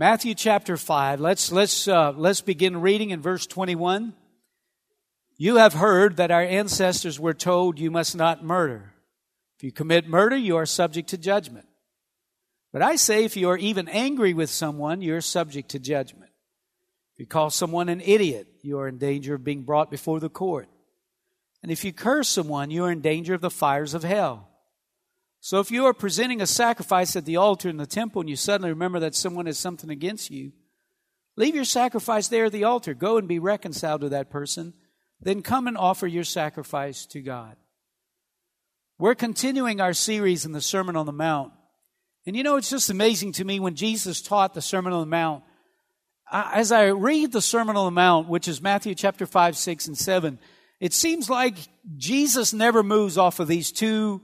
Matthew chapter 5. Let's, let's, uh, let's begin reading in verse 21. You have heard that our ancestors were told you must not murder. If you commit murder, you are subject to judgment. But I say if you are even angry with someone, you are subject to judgment. If you call someone an idiot, you are in danger of being brought before the court. And if you curse someone, you are in danger of the fires of hell. So if you are presenting a sacrifice at the altar in the temple and you suddenly remember that someone has something against you, leave your sacrifice there at the altar. Go and be reconciled to that person. Then come and offer your sacrifice to God. We're continuing our series in the Sermon on the Mount. And you know, it's just amazing to me when Jesus taught the Sermon on the Mount. As I read the Sermon on the Mount, which is Matthew chapter 5, 6, and 7, it seems like Jesus never moves off of these two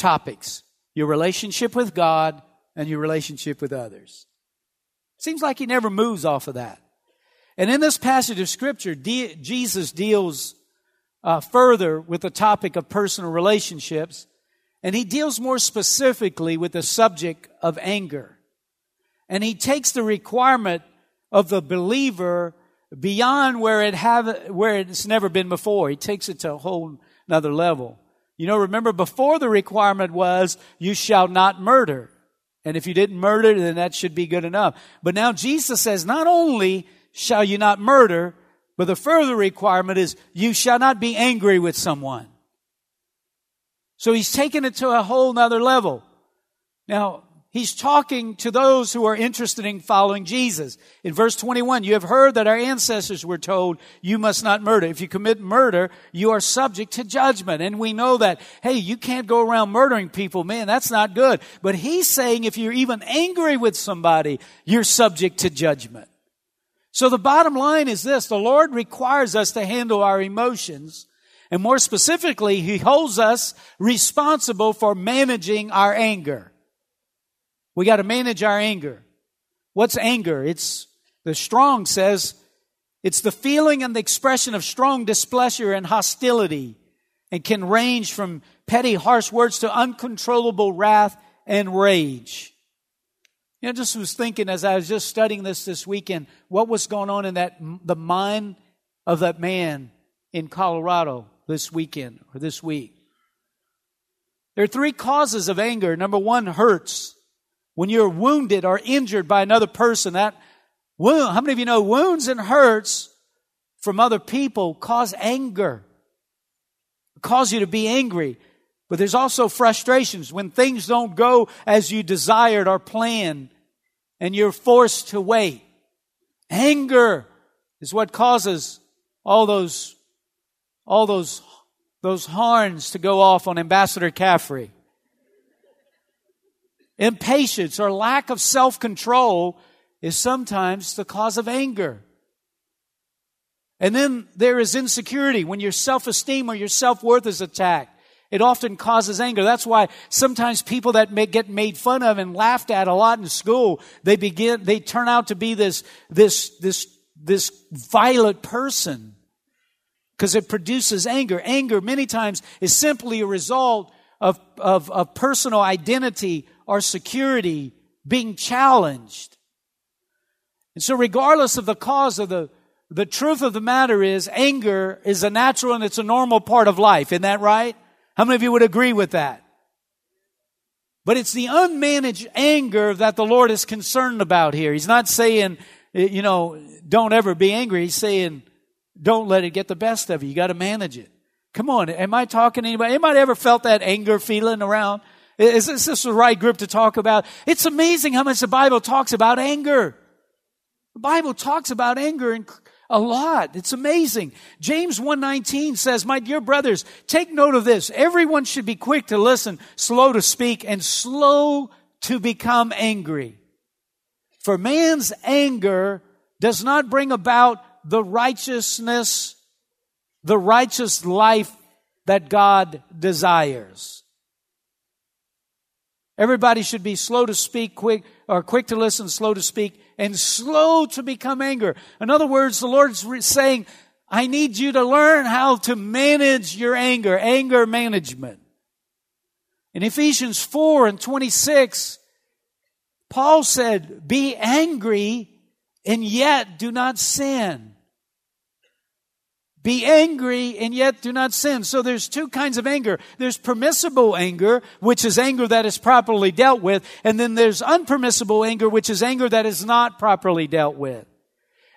topics your relationship with God and your relationship with others. Seems like he never moves off of that. And in this passage of Scripture, de- Jesus deals uh, further with the topic of personal relationships, and he deals more specifically with the subject of anger. And he takes the requirement of the believer beyond where it have where it's never been before. He takes it to a whole another level. You know, remember before the requirement was, you shall not murder. And if you didn't murder, then that should be good enough. But now Jesus says, not only shall you not murder, but the further requirement is, you shall not be angry with someone. So he's taken it to a whole nother level. Now, He's talking to those who are interested in following Jesus. In verse 21, you have heard that our ancestors were told, you must not murder. If you commit murder, you are subject to judgment. And we know that, hey, you can't go around murdering people. Man, that's not good. But he's saying if you're even angry with somebody, you're subject to judgment. So the bottom line is this. The Lord requires us to handle our emotions. And more specifically, He holds us responsible for managing our anger. We got to manage our anger. What's anger? It's, the strong says, it's the feeling and the expression of strong displeasure and hostility and can range from petty, harsh words to uncontrollable wrath and rage. You know, just was thinking as I was just studying this this weekend, what was going on in that, the mind of that man in Colorado this weekend or this week. There are three causes of anger. Number one, hurts. When you're wounded or injured by another person, that wound, how many of you know wounds and hurts from other people cause anger, cause you to be angry. But there's also frustrations when things don't go as you desired or planned and you're forced to wait. Anger is what causes all those, all those, those horns to go off on Ambassador Caffery. Impatience or lack of self control is sometimes the cause of anger. And then there is insecurity when your self esteem or your self worth is attacked. It often causes anger. That's why sometimes people that get made fun of and laughed at a lot in school, they begin, they turn out to be this, this, this, this violent person because it produces anger. Anger many times is simply a result of, of, of personal identity our security being challenged. And so, regardless of the cause of the, the truth of the matter is anger is a natural and it's a normal part of life. Isn't that right? How many of you would agree with that? But it's the unmanaged anger that the Lord is concerned about here. He's not saying, eh, you know, don't ever be angry. He's saying, don't let it get the best of you. You got to manage it. Come on. Am I talking to anybody? Anybody ever felt that anger feeling around? Is this the right group to talk about? It's amazing how much the Bible talks about anger. The Bible talks about anger a lot. It's amazing. James 1:19 says, "My dear brothers, take note of this. Everyone should be quick to listen, slow to speak, and slow to become angry. For man's anger does not bring about the righteousness, the righteous life that God desires." Everybody should be slow to speak, quick, or quick to listen, slow to speak, and slow to become angry. In other words, the Lord's saying, I need you to learn how to manage your anger, anger management. In Ephesians 4 and 26, Paul said, be angry and yet do not sin. Be angry and yet do not sin. So there's two kinds of anger. There's permissible anger, which is anger that is properly dealt with. And then there's unpermissible anger, which is anger that is not properly dealt with.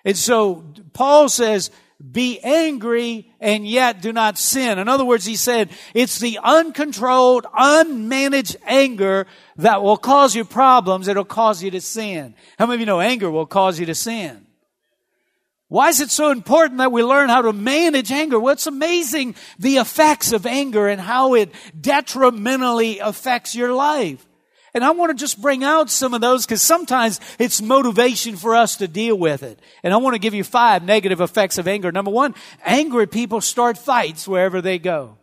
And so Paul says, be angry and yet do not sin. In other words, he said, it's the uncontrolled, unmanaged anger that will cause you problems. It'll cause you to sin. How many of you know anger will cause you to sin? Why is it so important that we learn how to manage anger? Well, amazing the effects of anger and how it detrimentally affects your life. And I want to just bring out some of those because sometimes it's motivation for us to deal with it. And I want to give you five negative effects of anger. Number one, angry people start fights wherever they go.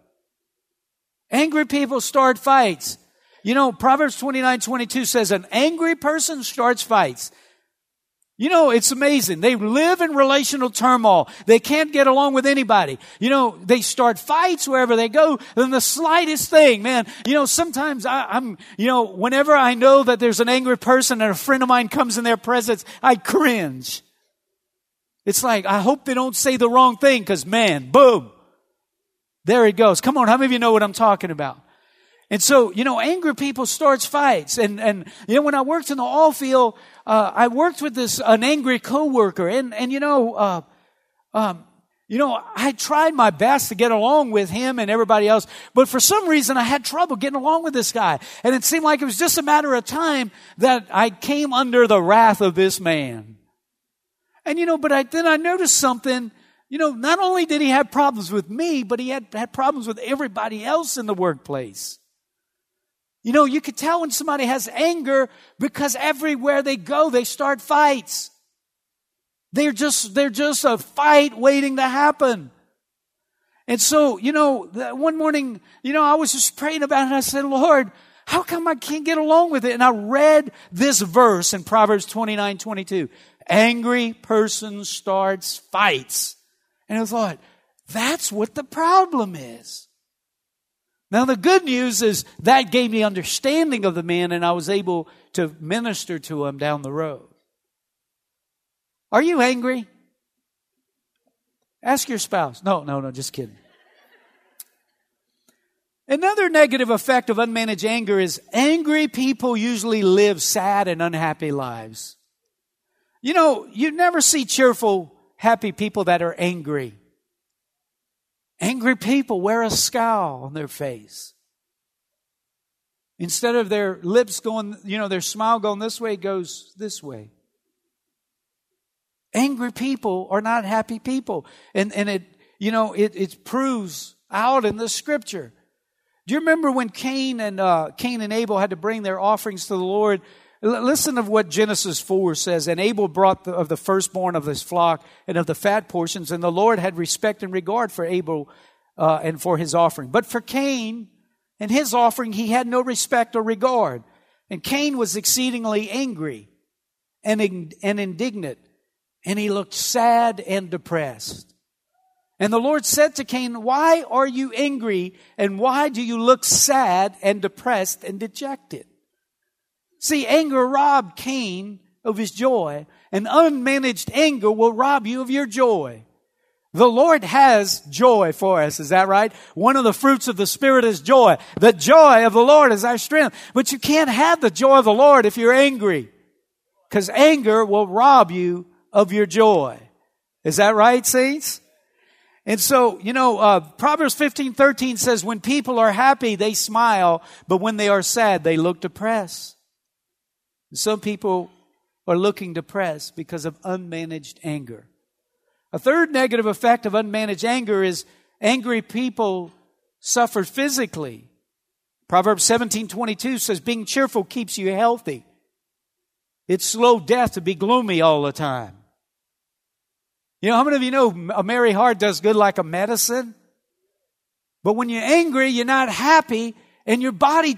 Angry people start fights. You know, Proverbs 29, 22 says an angry person starts fights. You know, it's amazing. They live in relational turmoil. They can't get along with anybody. You know, they start fights wherever they go. Then the slightest thing, man, you know, sometimes I, am you know, whenever I know that there's an angry person and a friend of mine comes in their presence, I cringe. It's like, I hope they don't say the wrong thing because man, boom. There he goes. Come on. How many of you know what I'm talking about? And so, you know, angry people starts fights. And, and, you know, when I worked in the oil field, uh, I worked with this, an angry coworker. And, and, you know, uh, um, you know, I tried my best to get along with him and everybody else, but for some reason I had trouble getting along with this guy. And it seemed like it was just a matter of time that I came under the wrath of this man. And you know, but I, then I noticed something. You know, not only did he have problems with me, but he had, had problems with everybody else in the workplace. You know, you could tell when somebody has anger because everywhere they go, they start fights. They're just, they're just a fight waiting to happen. And so, you know, one morning, you know, I was just praying about it. I said, Lord, how come I can't get along with it? And I read this verse in Proverbs 29, 22. Angry person starts fights. And I thought, that's what the problem is. Now, the good news is that gave me understanding of the man, and I was able to minister to him down the road. Are you angry? Ask your spouse. No, no, no, just kidding. Another negative effect of unmanaged anger is angry people usually live sad and unhappy lives. You know, you never see cheerful, happy people that are angry. Angry people wear a scowl on their face. Instead of their lips going, you know, their smile going this way, goes this way. Angry people are not happy people. And, and it, you know, it, it proves out in the scripture. Do you remember when Cain and, uh, Cain and Abel had to bring their offerings to the Lord? Listen of what Genesis 4 says. And Abel brought the, of the firstborn of his flock and of the fat portions, and the Lord had respect and regard for Abel uh, and for his offering. But for Cain and his offering, he had no respect or regard. And Cain was exceedingly angry and, and indignant, and he looked sad and depressed. And the Lord said to Cain, Why are you angry, and why do you look sad and depressed and dejected? See, anger robbed Cain of his joy, and unmanaged anger will rob you of your joy. The Lord has joy for us. Is that right? One of the fruits of the Spirit is joy. The joy of the Lord is our strength. But you can't have the joy of the Lord if you're angry. Because anger will rob you of your joy. Is that right, saints? And so, you know, uh, Proverbs 15, 13 says, when people are happy, they smile, but when they are sad, they look depressed. Some people are looking depressed because of unmanaged anger. A third negative effect of unmanaged anger is angry people suffer physically. Proverbs 17:22 says being cheerful keeps you healthy. It's slow death to be gloomy all the time. You know, how many of you know a merry heart does good like a medicine? But when you're angry, you're not happy, and your body,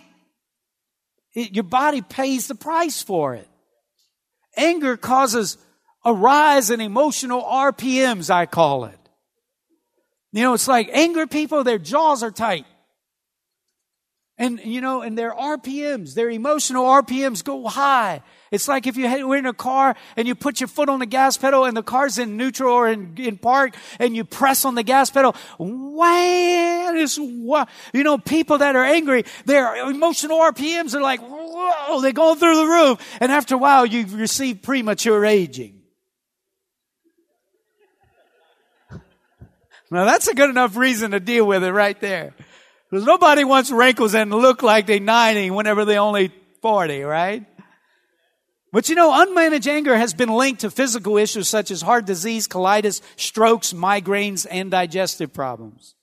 it, your body pays the price for it. Anger causes a rise in emotional RPMs, I call it. You know, it's like angry people, their jaws are tight. And, you know, and their RPMs, their emotional RPMs go high. It's like if you were in a car and you put your foot on the gas pedal and the car's in neutral or in, in park and you press on the gas pedal. Wham! It's, you know, people that are angry, their emotional RPMs are like, whoa, they're going through the roof. And after a while, you receive premature aging. Now that's a good enough reason to deal with it right there. Because nobody wants wrinkles and look like they're 90 whenever they're only 40, right? But you know, unmanaged anger has been linked to physical issues such as heart disease, colitis, strokes, migraines, and digestive problems.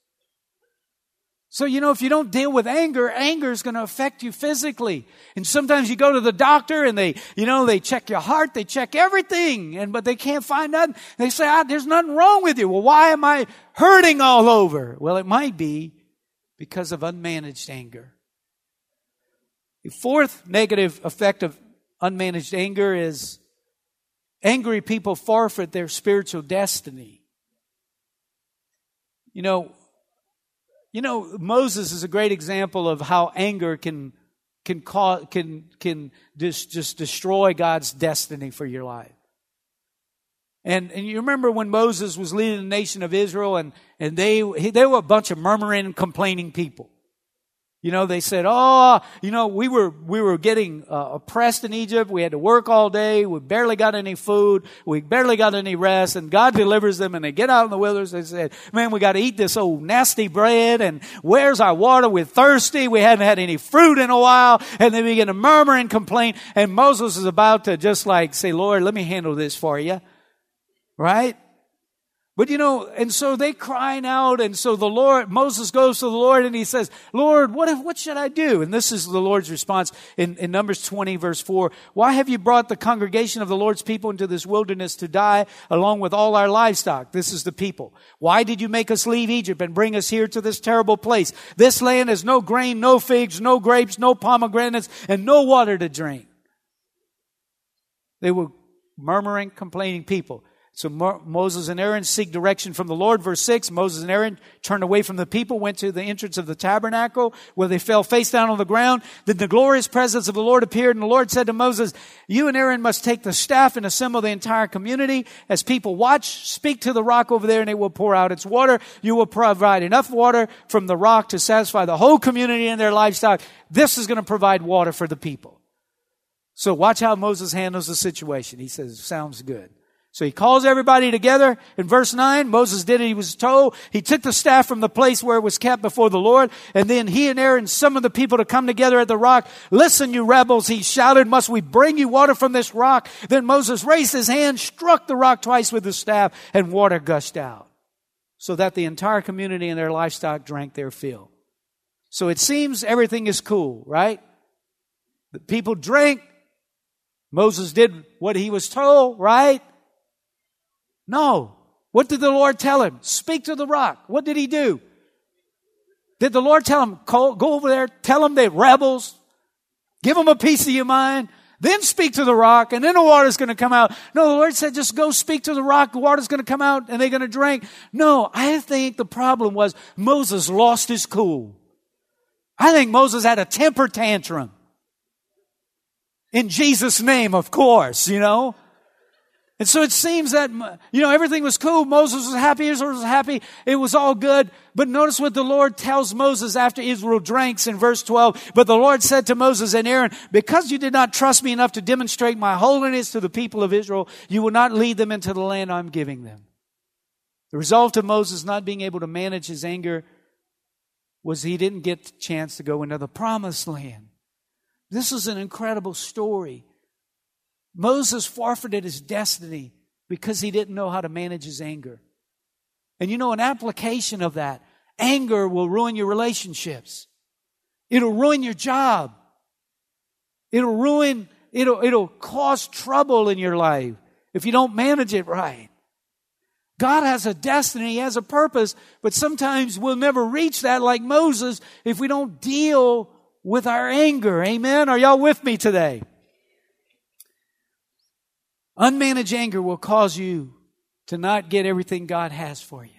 So, you know, if you don't deal with anger, anger is going to affect you physically. And sometimes you go to the doctor and they, you know, they check your heart, they check everything, and, but they can't find nothing. They say, ah, there's nothing wrong with you. Well, why am I hurting all over? Well, it might be because of unmanaged anger. The fourth negative effect of unmanaged anger is angry people forfeit their spiritual destiny. You know, you know, Moses is a great example of how anger can can cause, can can just just destroy God's destiny for your life. And, and you remember when Moses was leading the nation of Israel and, and they, they were a bunch of murmuring and complaining people. You know, they said, oh, you know, we were, we were getting uh, oppressed in Egypt. We had to work all day. We barely got any food. We barely got any rest. And God delivers them and they get out in the wilderness. They said, man, we got to eat this old nasty bread. And where's our water? We're thirsty. We hadn't had any fruit in a while. And they begin to murmur and complain. And Moses is about to just like say, Lord, let me handle this for you. Right? But you know, and so they crying out, and so the Lord, Moses goes to the Lord and he says, Lord, what, what should I do? And this is the Lord's response in, in Numbers 20 verse 4. Why have you brought the congregation of the Lord's people into this wilderness to die along with all our livestock? This is the people. Why did you make us leave Egypt and bring us here to this terrible place? This land has no grain, no figs, no grapes, no pomegranates, and no water to drink. They were murmuring, complaining people. So Mo- Moses and Aaron seek direction from the Lord. Verse 6, Moses and Aaron turned away from the people, went to the entrance of the tabernacle where they fell face down on the ground. Then the glorious presence of the Lord appeared and the Lord said to Moses, you and Aaron must take the staff and assemble the entire community. As people watch, speak to the rock over there and it will pour out its water. You will provide enough water from the rock to satisfy the whole community and their livestock. This is going to provide water for the people. So watch how Moses handles the situation. He says, sounds good. So he calls everybody together. In verse 9, Moses did it. He was told. He took the staff from the place where it was kept before the Lord. And then he and Aaron summoned the people to come together at the rock. Listen, you rebels, he shouted, must we bring you water from this rock? Then Moses raised his hand, struck the rock twice with the staff, and water gushed out. So that the entire community and their livestock drank their fill. So it seems everything is cool, right? The people drank. Moses did what he was told, right? No. What did the Lord tell him? Speak to the rock. What did he do? Did the Lord tell him, go over there, tell them they're rebels, give them a piece of your mind, then speak to the rock, and then the water's going to come out. No, the Lord said, just go speak to the rock, the water's going to come out, and they're going to drink. No, I think the problem was Moses lost his cool. I think Moses had a temper tantrum. In Jesus' name, of course, you know. And so it seems that, you know, everything was cool. Moses was happy. Israel was happy. It was all good. But notice what the Lord tells Moses after Israel drinks in verse 12. But the Lord said to Moses and Aaron, because you did not trust me enough to demonstrate my holiness to the people of Israel, you will not lead them into the land I'm giving them. The result of Moses not being able to manage his anger was he didn't get the chance to go into the promised land. This is an incredible story. Moses forfeited his destiny because he didn't know how to manage his anger. And you know, an application of that, anger will ruin your relationships. It'll ruin your job. It'll ruin, it'll, it'll cause trouble in your life if you don't manage it right. God has a destiny, He has a purpose, but sometimes we'll never reach that like Moses if we don't deal with our anger. Amen? Are y'all with me today? Unmanaged anger will cause you to not get everything God has for you.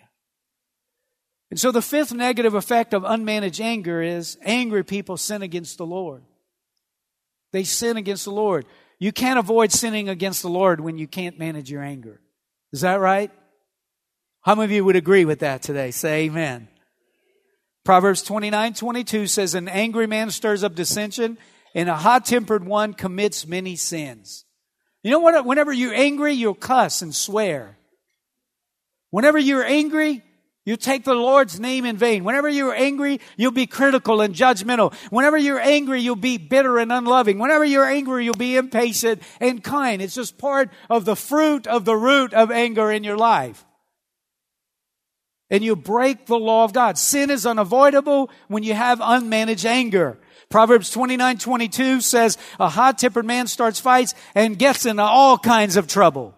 And so the fifth negative effect of unmanaged anger is angry people sin against the Lord. They sin against the Lord. You can't avoid sinning against the Lord when you can't manage your anger. Is that right? How many of you would agree with that today? Say amen. Proverbs 29, 22 says, An angry man stirs up dissension, and a hot tempered one commits many sins. You know what? Whenever you're angry, you'll cuss and swear. Whenever you're angry, you take the Lord's name in vain. Whenever you're angry, you'll be critical and judgmental. Whenever you're angry, you'll be bitter and unloving. Whenever you're angry, you'll be impatient and kind. It's just part of the fruit of the root of anger in your life. And you break the law of God. Sin is unavoidable when you have unmanaged anger. Proverbs 29, 22 says, a hot-tempered man starts fights and gets into all kinds of trouble.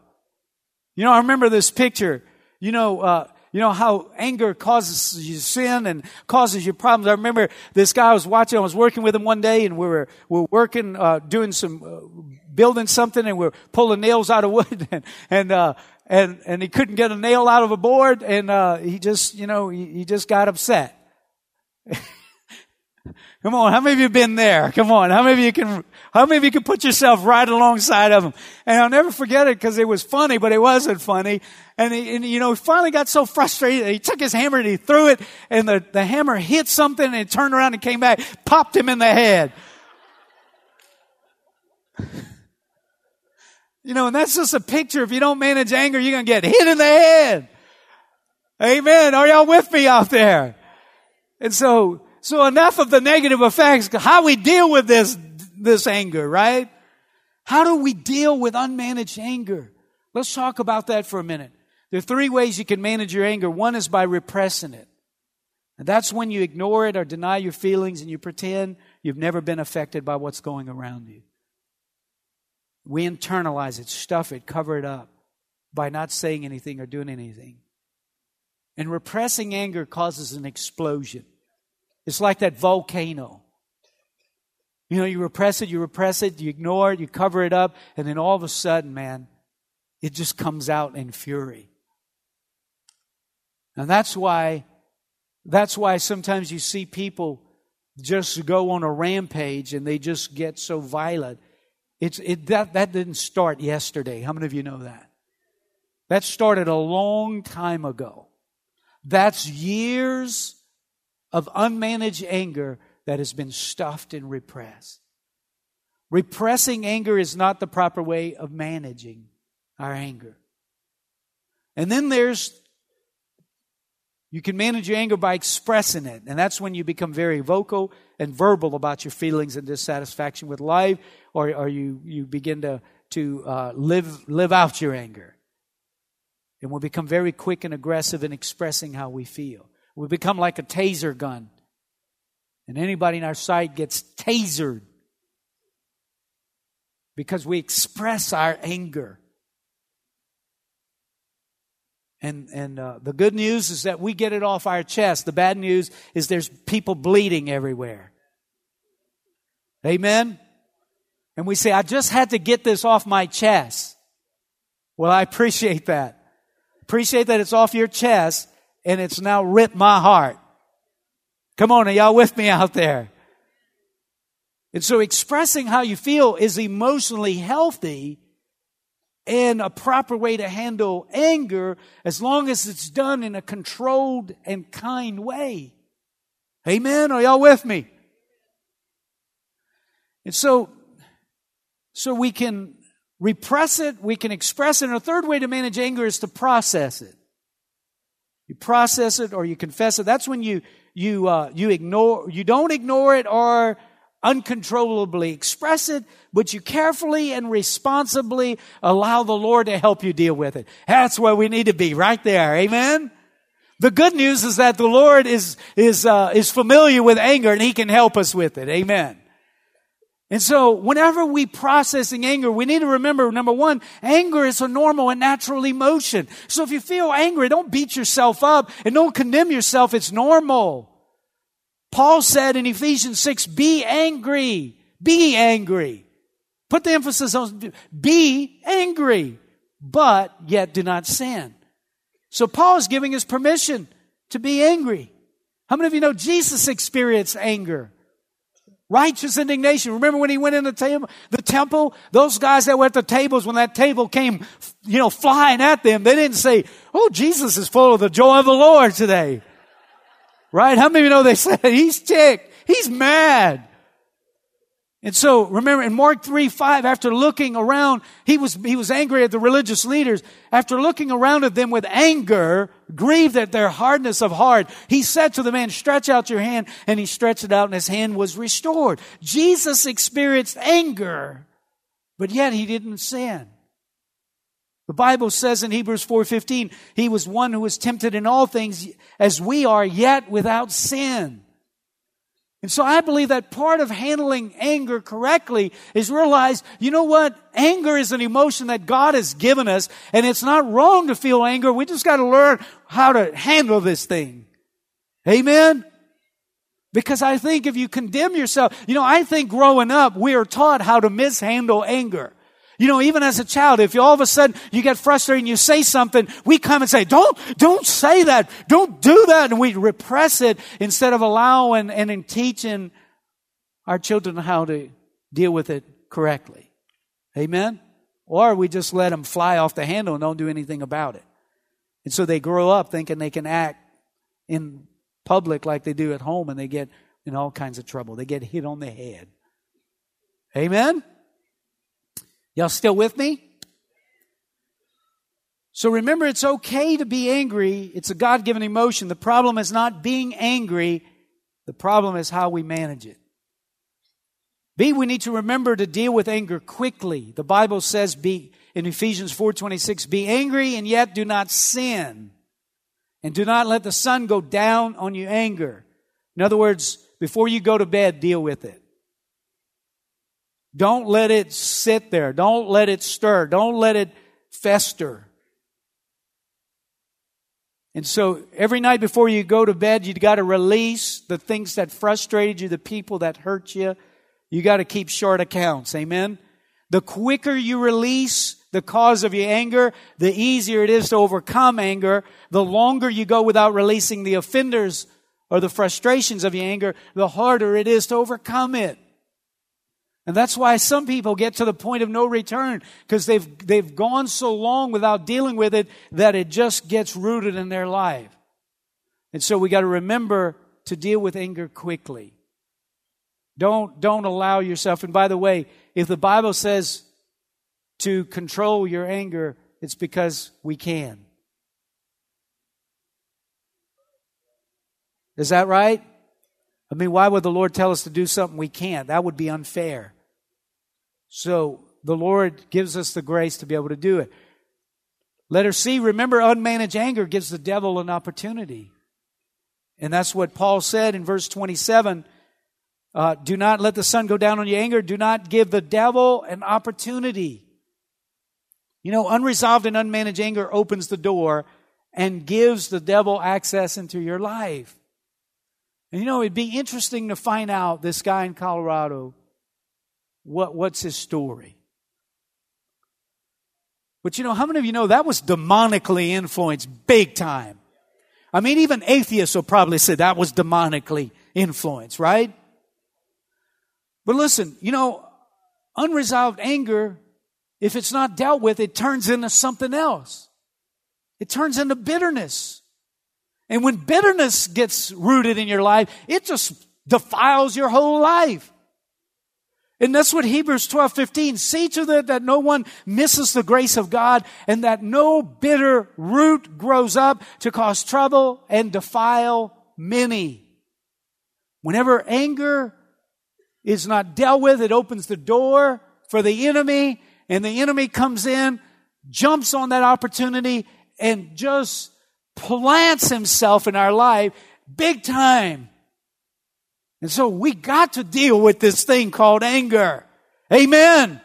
You know, I remember this picture. You know, uh, you know how anger causes you sin and causes you problems. I remember this guy I was watching. I was working with him one day, and we were we were working, uh, doing some uh, building something, and we are pulling nails out of wood, and and uh, and and he couldn't get a nail out of a board, and uh, he just you know he, he just got upset. Come on, how many of you been there? Come on, how many of you can, how many of you can put yourself right alongside of him? And I'll never forget it because it was funny, but it wasn't funny. And, he, and you know, he finally got so frustrated, he took his hammer and he threw it, and the, the hammer hit something and he turned around and came back, popped him in the head. you know, and that's just a picture. If you don't manage anger, you're going to get hit in the head. Amen. Are y'all with me out there? And so, so enough of the negative effects, how we deal with this, this anger, right? How do we deal with unmanaged anger? Let's talk about that for a minute. There are three ways you can manage your anger. One is by repressing it. And that's when you ignore it or deny your feelings and you pretend you've never been affected by what's going around you. We internalize it, stuff it, cover it up by not saying anything or doing anything. And repressing anger causes an explosion. It's like that volcano. You know, you repress it, you repress it, you ignore it, you cover it up, and then all of a sudden, man, it just comes out in fury. And that's why, that's why sometimes you see people just go on a rampage and they just get so violent. It's, it, that, that didn't start yesterday. How many of you know that? That started a long time ago. That's years of unmanaged anger that has been stuffed and repressed. Repressing anger is not the proper way of managing our anger. And then there's, you can manage your anger by expressing it. And that's when you become very vocal and verbal about your feelings and dissatisfaction with life, or, or you, you begin to, to uh, live, live out your anger. And we become very quick and aggressive in expressing how we feel. We become like a taser gun. And anybody in our sight gets tasered because we express our anger. And, and uh, the good news is that we get it off our chest. The bad news is there's people bleeding everywhere. Amen? And we say, I just had to get this off my chest. Well, I appreciate that. Appreciate that it's off your chest and it's now ripped my heart. Come on, are y'all with me out there? And so expressing how you feel is emotionally healthy and a proper way to handle anger as long as it's done in a controlled and kind way. Amen? Are y'all with me? And so, so we can repress it, we can express it. And a third way to manage anger is to process it. You process it or you confess it. That's when you, you, uh, you ignore, you don't ignore it or uncontrollably express it, but you carefully and responsibly allow the Lord to help you deal with it. That's where we need to be, right there. Amen? The good news is that the Lord is, is, uh, is familiar with anger and He can help us with it. Amen. And so whenever we processing anger, we need to remember, number one, anger is a normal and natural emotion. So if you feel angry, don't beat yourself up and don't condemn yourself. It's normal. Paul said in Ephesians 6, be angry. Be angry. Put the emphasis on be angry, but yet do not sin. So Paul is giving us permission to be angry. How many of you know Jesus experienced anger? Righteous indignation. Remember when he went in the, the temple? Those guys that were at the tables, when that table came, you know, flying at them, they didn't say, Oh, Jesus is full of the joy of the Lord today. Right? How many of you know they said, He's ticked. He's mad. And so remember in Mark 3, 5, after looking around, he was, he was angry at the religious leaders. After looking around at them with anger, grieved at their hardness of heart, he said to the man, stretch out your hand. And he stretched it out and his hand was restored. Jesus experienced anger, but yet he didn't sin. The Bible says in Hebrews 4:15, he was one who was tempted in all things as we are, yet without sin. And so I believe that part of handling anger correctly is realize, you know what? Anger is an emotion that God has given us, and it's not wrong to feel anger. We just got to learn how to handle this thing. Amen? Because I think if you condemn yourself, you know, I think growing up, we are taught how to mishandle anger. You know, even as a child, if you all of a sudden you get frustrated and you say something, we come and say, don't, don't say that. Don't do that. And we repress it instead of allowing and in teaching our children how to deal with it correctly. Amen? Or we just let them fly off the handle and don't do anything about it. And so they grow up thinking they can act in public like they do at home and they get in all kinds of trouble. They get hit on the head. Amen? Y'all still with me? So remember, it's okay to be angry. It's a God given emotion. The problem is not being angry, the problem is how we manage it. B, we need to remember to deal with anger quickly. The Bible says be in Ephesians 4:26, be angry and yet do not sin. And do not let the sun go down on your anger. In other words, before you go to bed, deal with it. Don't let it sit there. Don't let it stir. Don't let it fester. And so every night before you go to bed, you've got to release the things that frustrated you, the people that hurt you. You got to keep short accounts. Amen. The quicker you release the cause of your anger, the easier it is to overcome anger. The longer you go without releasing the offenders or the frustrations of your anger, the harder it is to overcome it. And that's why some people get to the point of no return because they've, they've gone so long without dealing with it that it just gets rooted in their life. And so we got to remember to deal with anger quickly. Don't, don't allow yourself. And by the way, if the Bible says to control your anger, it's because we can. Is that right? I mean, why would the Lord tell us to do something we can't? That would be unfair. So the Lord gives us the grace to be able to do it. Letter C, remember, unmanaged anger gives the devil an opportunity. And that's what Paul said in verse 27. Uh, do not let the sun go down on your anger. Do not give the devil an opportunity. You know, unresolved and unmanaged anger opens the door and gives the devil access into your life. And you know, it'd be interesting to find out this guy in Colorado what, what's his story? But you know, how many of you know that was demonically influenced big time? I mean, even atheists will probably say that was demonically influenced, right? But listen, you know, unresolved anger, if it's not dealt with, it turns into something else. It turns into bitterness. And when bitterness gets rooted in your life, it just defiles your whole life. And that's what Hebrews 12, 15. See to that that no one misses the grace of God and that no bitter root grows up to cause trouble and defile many. Whenever anger is not dealt with, it opens the door for the enemy and the enemy comes in, jumps on that opportunity and just plants himself in our life big time and so we got to deal with this thing called anger. Amen.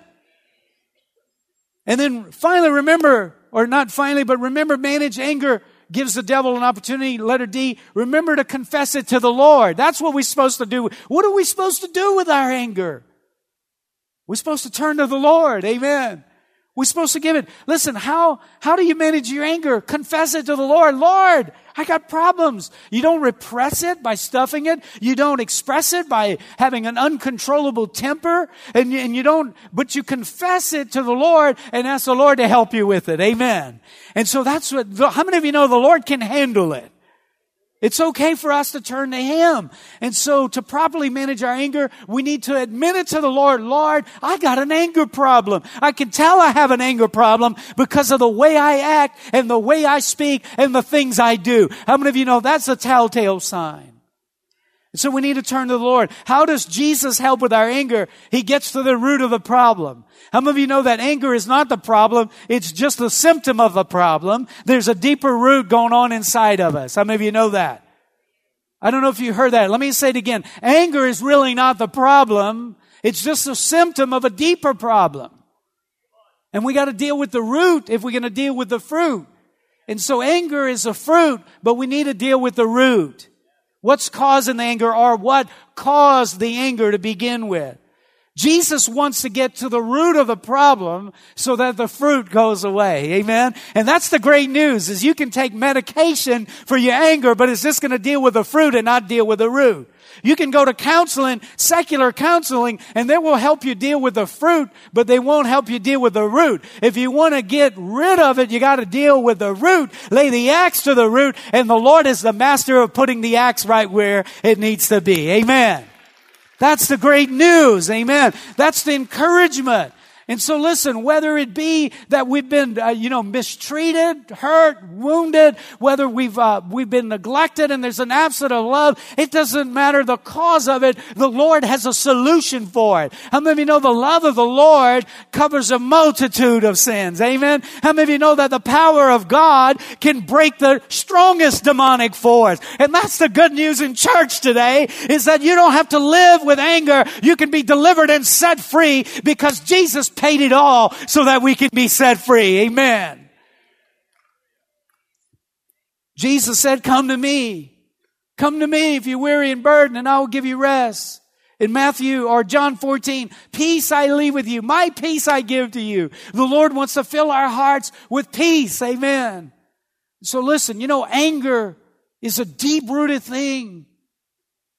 And then finally remember, or not finally, but remember manage anger gives the devil an opportunity. Letter D, remember to confess it to the Lord. That's what we're supposed to do. What are we supposed to do with our anger? We're supposed to turn to the Lord. Amen. We're supposed to give it. Listen, how, how do you manage your anger? Confess it to the Lord. Lord, I got problems. You don't repress it by stuffing it. You don't express it by having an uncontrollable temper. And you, and you don't, but you confess it to the Lord and ask the Lord to help you with it. Amen. And so that's what, how many of you know the Lord can handle it? It's okay for us to turn to Him. And so to properly manage our anger, we need to admit it to the Lord. Lord, I got an anger problem. I can tell I have an anger problem because of the way I act and the way I speak and the things I do. How many of you know that's a telltale sign? So we need to turn to the Lord. How does Jesus help with our anger? He gets to the root of the problem. How many of you know that anger is not the problem? It's just a symptom of the problem. There's a deeper root going on inside of us. How many of you know that? I don't know if you heard that. Let me say it again. Anger is really not the problem. It's just a symptom of a deeper problem. And we got to deal with the root if we're going to deal with the fruit. And so anger is a fruit, but we need to deal with the root. What's causing the anger or what caused the anger to begin with? Jesus wants to get to the root of the problem so that the fruit goes away. Amen. And that's the great news is you can take medication for your anger, but it's just going to deal with the fruit and not deal with the root. You can go to counseling, secular counseling, and they will help you deal with the fruit, but they won't help you deal with the root. If you want to get rid of it, you got to deal with the root. Lay the axe to the root, and the Lord is the master of putting the axe right where it needs to be. Amen. That's the great news. Amen. That's the encouragement. And so listen, whether it be that we've been, uh, you know, mistreated, hurt, wounded, whether we've, uh, we've been neglected and there's an absence of love, it doesn't matter the cause of it. The Lord has a solution for it. How many of you know the love of the Lord covers a multitude of sins? Amen. How many of you know that the power of God can break the strongest demonic force? And that's the good news in church today is that you don't have to live with anger. You can be delivered and set free because Jesus paid it all so that we can be set free. Amen. Jesus said, come to me. Come to me if you're weary and burdened and I will give you rest. In Matthew or John 14, peace I leave with you. My peace I give to you. The Lord wants to fill our hearts with peace. Amen. So listen, you know, anger is a deep rooted thing.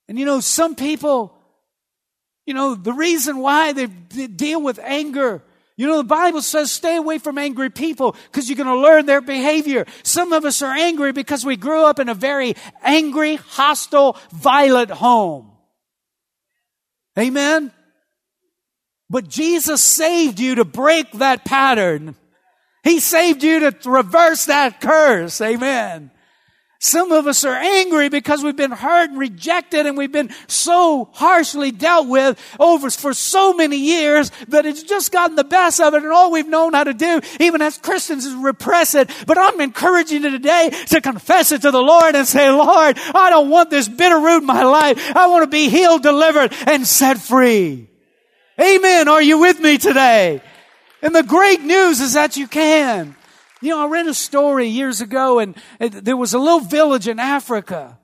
And you know, some people, you know, the reason why they deal with anger you know, the Bible says stay away from angry people because you're going to learn their behavior. Some of us are angry because we grew up in a very angry, hostile, violent home. Amen? But Jesus saved you to break that pattern. He saved you to reverse that curse. Amen. Some of us are angry because we've been hurt and rejected and we've been so harshly dealt with over for so many years that it's just gotten the best of it and all we've known how to do, even as Christians, is repress it. But I'm encouraging you today to confess it to the Lord and say, Lord, I don't want this bitter root in my life. I want to be healed, delivered, and set free. Amen. Are you with me today? And the great news is that you can. You know, I read a story years ago and there was a little village in Africa.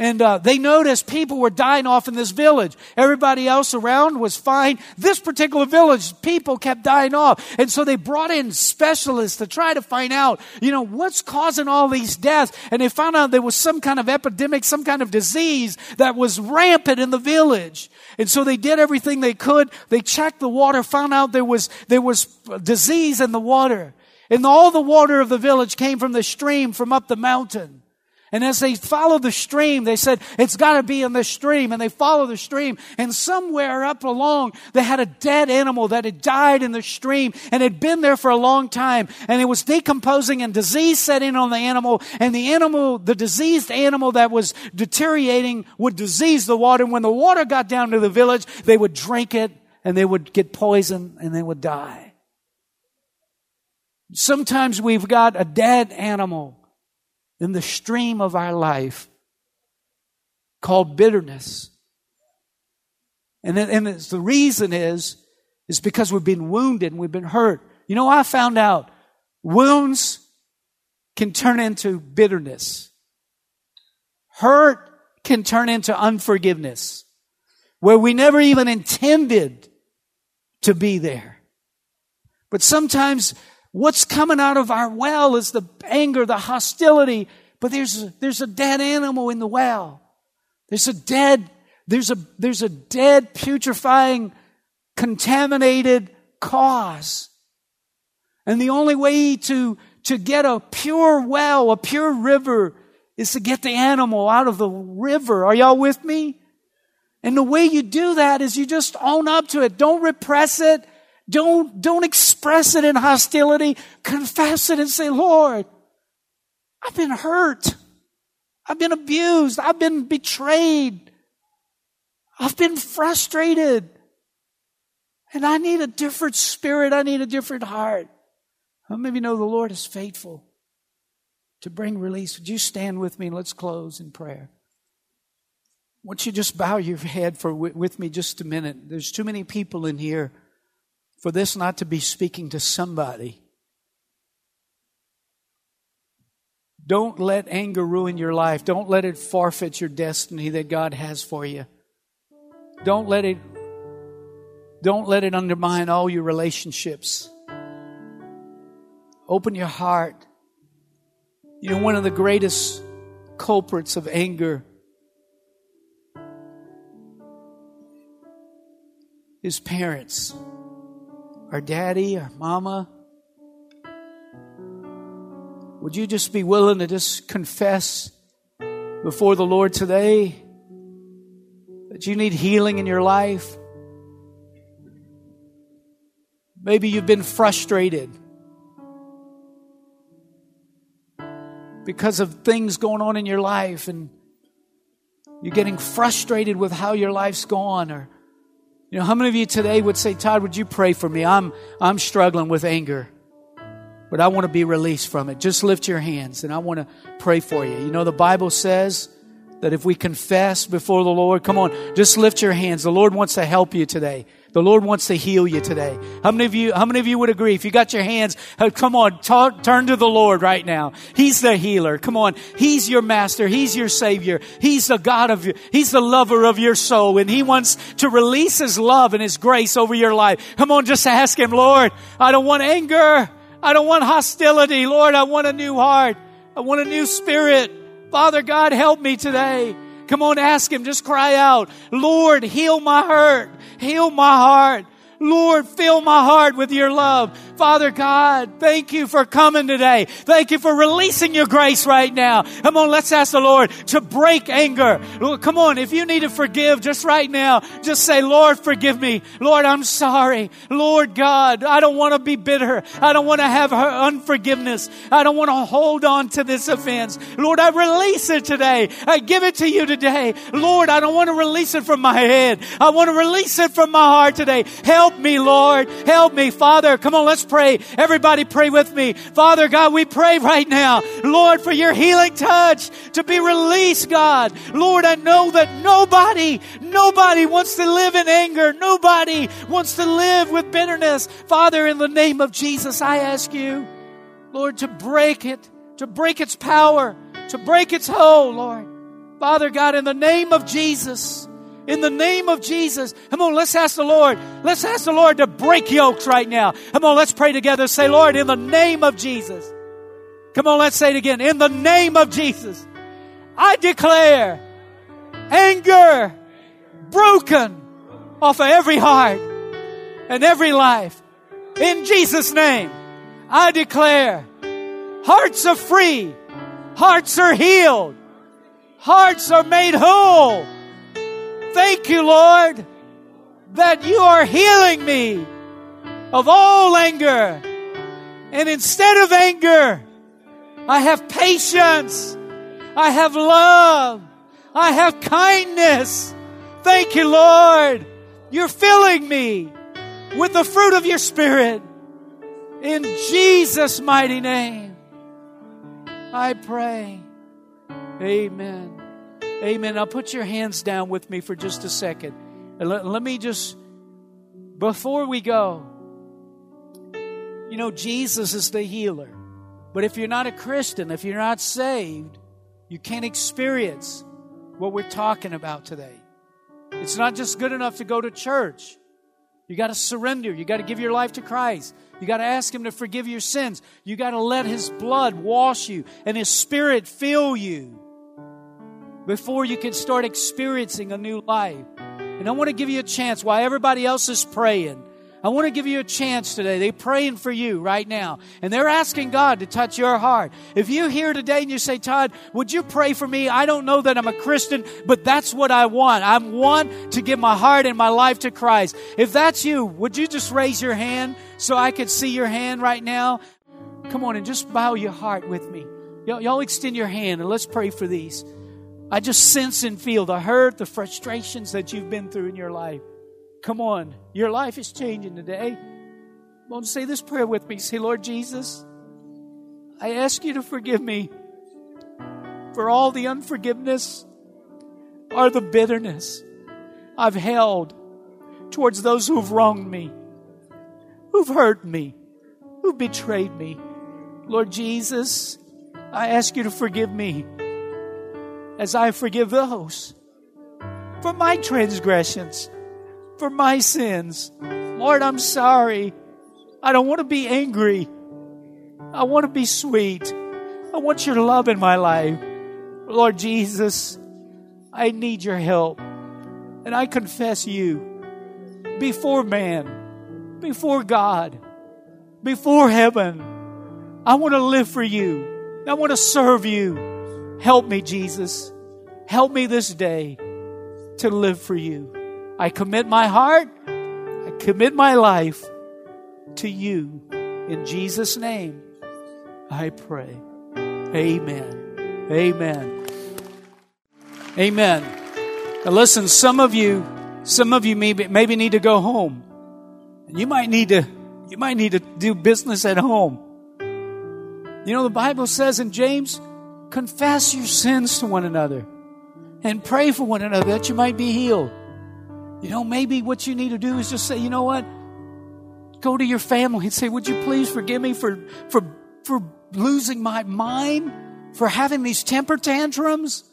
And uh, they noticed people were dying off in this village. Everybody else around was fine. This particular village, people kept dying off. And so they brought in specialists to try to find out, you know, what's causing all these deaths. And they found out there was some kind of epidemic, some kind of disease that was rampant in the village. And so they did everything they could. They checked the water, found out there was, there was disease in the water. And all the water of the village came from the stream from up the mountain. And as they followed the stream, they said, it's got to be in the stream. And they followed the stream. And somewhere up along, they had a dead animal that had died in the stream and had been there for a long time. And it was decomposing and disease set in on the animal. And the animal, the diseased animal that was deteriorating would disease the water. And when the water got down to the village, they would drink it and they would get poisoned and they would die. Sometimes we've got a dead animal in the stream of our life called bitterness. And, and the reason is, is because we've been wounded and we've been hurt. You know, I found out wounds can turn into bitterness. Hurt can turn into unforgiveness, where we never even intended to be there. But sometimes What's coming out of our well is the anger, the hostility, but there's there's a dead animal in the well. There's a dead, there's a, there's a dead, putrefying, contaminated cause. And the only way to, to get a pure well, a pure river, is to get the animal out of the river. Are y'all with me? And the way you do that is you just own up to it. Don't repress it. Don't, don't express it in hostility. Confess it and say, Lord, I've been hurt. I've been abused. I've been betrayed. I've been frustrated. And I need a different spirit. I need a different heart. How many of you know the Lord is faithful to bring release? Would you stand with me let's close in prayer? Won't you just bow your head for with me just a minute? There's too many people in here for this not to be speaking to somebody. Don't let anger ruin your life. Don't let it forfeit your destiny that God has for you. Don't let it don't let it undermine all your relationships. Open your heart. You know, one of the greatest culprits of anger is parents. Our daddy, our mama. Would you just be willing to just confess before the Lord today that you need healing in your life? Maybe you've been frustrated because of things going on in your life and you're getting frustrated with how your life's gone or you know how many of you today would say todd would you pray for me? I'm i'm struggling with anger but i want to be released from it. Just lift your hands and i want to pray for you. You know the bible says that if we confess before the lord come on just lift your hands. The lord wants to help you today the Lord wants to heal you today. How many of you, how many of you would agree? If you got your hands, uh, come on, talk, turn to the Lord right now. He's the healer. Come on. He's your master. He's your savior. He's the God of you. He's the lover of your soul and he wants to release his love and his grace over your life. Come on, just ask him, Lord, I don't want anger. I don't want hostility. Lord, I want a new heart. I want a new spirit. Father God, help me today. Come on, ask Him. Just cry out, Lord, heal my hurt. Heal my heart. Lord, fill my heart with your love. Father God, thank you for coming today. Thank you for releasing your grace right now. Come on, let's ask the Lord to break anger. Come on, if you need to forgive just right now, just say, Lord, forgive me. Lord, I'm sorry. Lord God, I don't want to be bitter. I don't want to have unforgiveness. I don't want to hold on to this offense. Lord, I release it today. I give it to you today. Lord, I don't want to release it from my head. I want to release it from my heart today. Help me, Lord. Help me, Father. Come on, let's pray. Everybody pray with me. Father God, we pray right now, Lord, for your healing touch to be released, God. Lord, I know that nobody, nobody wants to live in anger. Nobody wants to live with bitterness. Father, in the name of Jesus, I ask you, Lord, to break it, to break its power, to break its hold, Lord. Father God, in the name of Jesus, in the name of Jesus. Come on, let's ask the Lord. Let's ask the Lord to break yokes right now. Come on, let's pray together. Say, Lord, in the name of Jesus. Come on, let's say it again. In the name of Jesus, I declare anger broken off of every heart and every life. In Jesus' name, I declare hearts are free, hearts are healed, hearts are made whole Thank you, Lord, that you are healing me of all anger. And instead of anger, I have patience. I have love. I have kindness. Thank you, Lord. You're filling me with the fruit of your Spirit. In Jesus' mighty name, I pray. Amen. Amen. Now put your hands down with me for just a second. And let, let me just, before we go, you know, Jesus is the healer. But if you're not a Christian, if you're not saved, you can't experience what we're talking about today. It's not just good enough to go to church. You got to surrender. You got to give your life to Christ. You got to ask Him to forgive your sins. You got to let His blood wash you and His Spirit fill you before you can start experiencing a new life. And I want to give you a chance while everybody else is praying. I want to give you a chance today. They're praying for you right now. And they're asking God to touch your heart. If you're here today and you say, Todd, would you pray for me? I don't know that I'm a Christian, but that's what I want. I want to give my heart and my life to Christ. If that's you, would you just raise your hand so I could see your hand right now? Come on and just bow your heart with me. Y'all, y'all extend your hand and let's pray for these. I just sense and feel the hurt, the frustrations that you've been through in your life. Come on, your life is changing today. On, say this prayer with me. Say, Lord Jesus, I ask you to forgive me for all the unforgiveness or the bitterness I've held towards those who've wronged me, who've hurt me, who've betrayed me. Lord Jesus, I ask you to forgive me as I forgive those for my transgressions for my sins. Lord, I'm sorry. I don't want to be angry. I want to be sweet. I want your love in my life. Lord Jesus, I need your help. And I confess you before man, before God, before heaven. I want to live for you. I want to serve you. Help me, Jesus. Help me this day to live for you. I commit my heart, I commit my life to you. In Jesus' name, I pray. Amen. Amen. Amen. Now listen, some of you, some of you maybe, maybe need to go home. You might need to, you might need to do business at home. You know, the Bible says in James, confess your sins to one another and pray for one another that you might be healed. You know, maybe what you need to do is just say, you know what? Go to your family and say, would you please forgive me for, for, for losing my mind, for having these temper tantrums,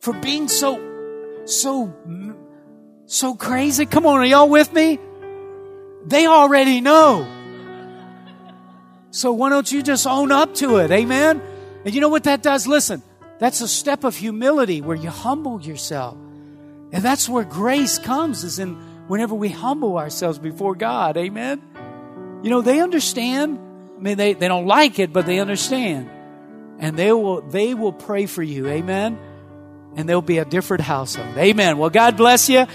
for being so, so, so crazy? Come on, are y'all with me? They already know. So why don't you just own up to it? Amen? And you know what that does? Listen, that's a step of humility where you humble yourself. And that's where grace comes, is in whenever we humble ourselves before God. Amen. You know, they understand. I mean, they, they don't like it, but they understand. And they will they will pray for you. Amen. And there'll be a different household. Amen. Well, God bless you.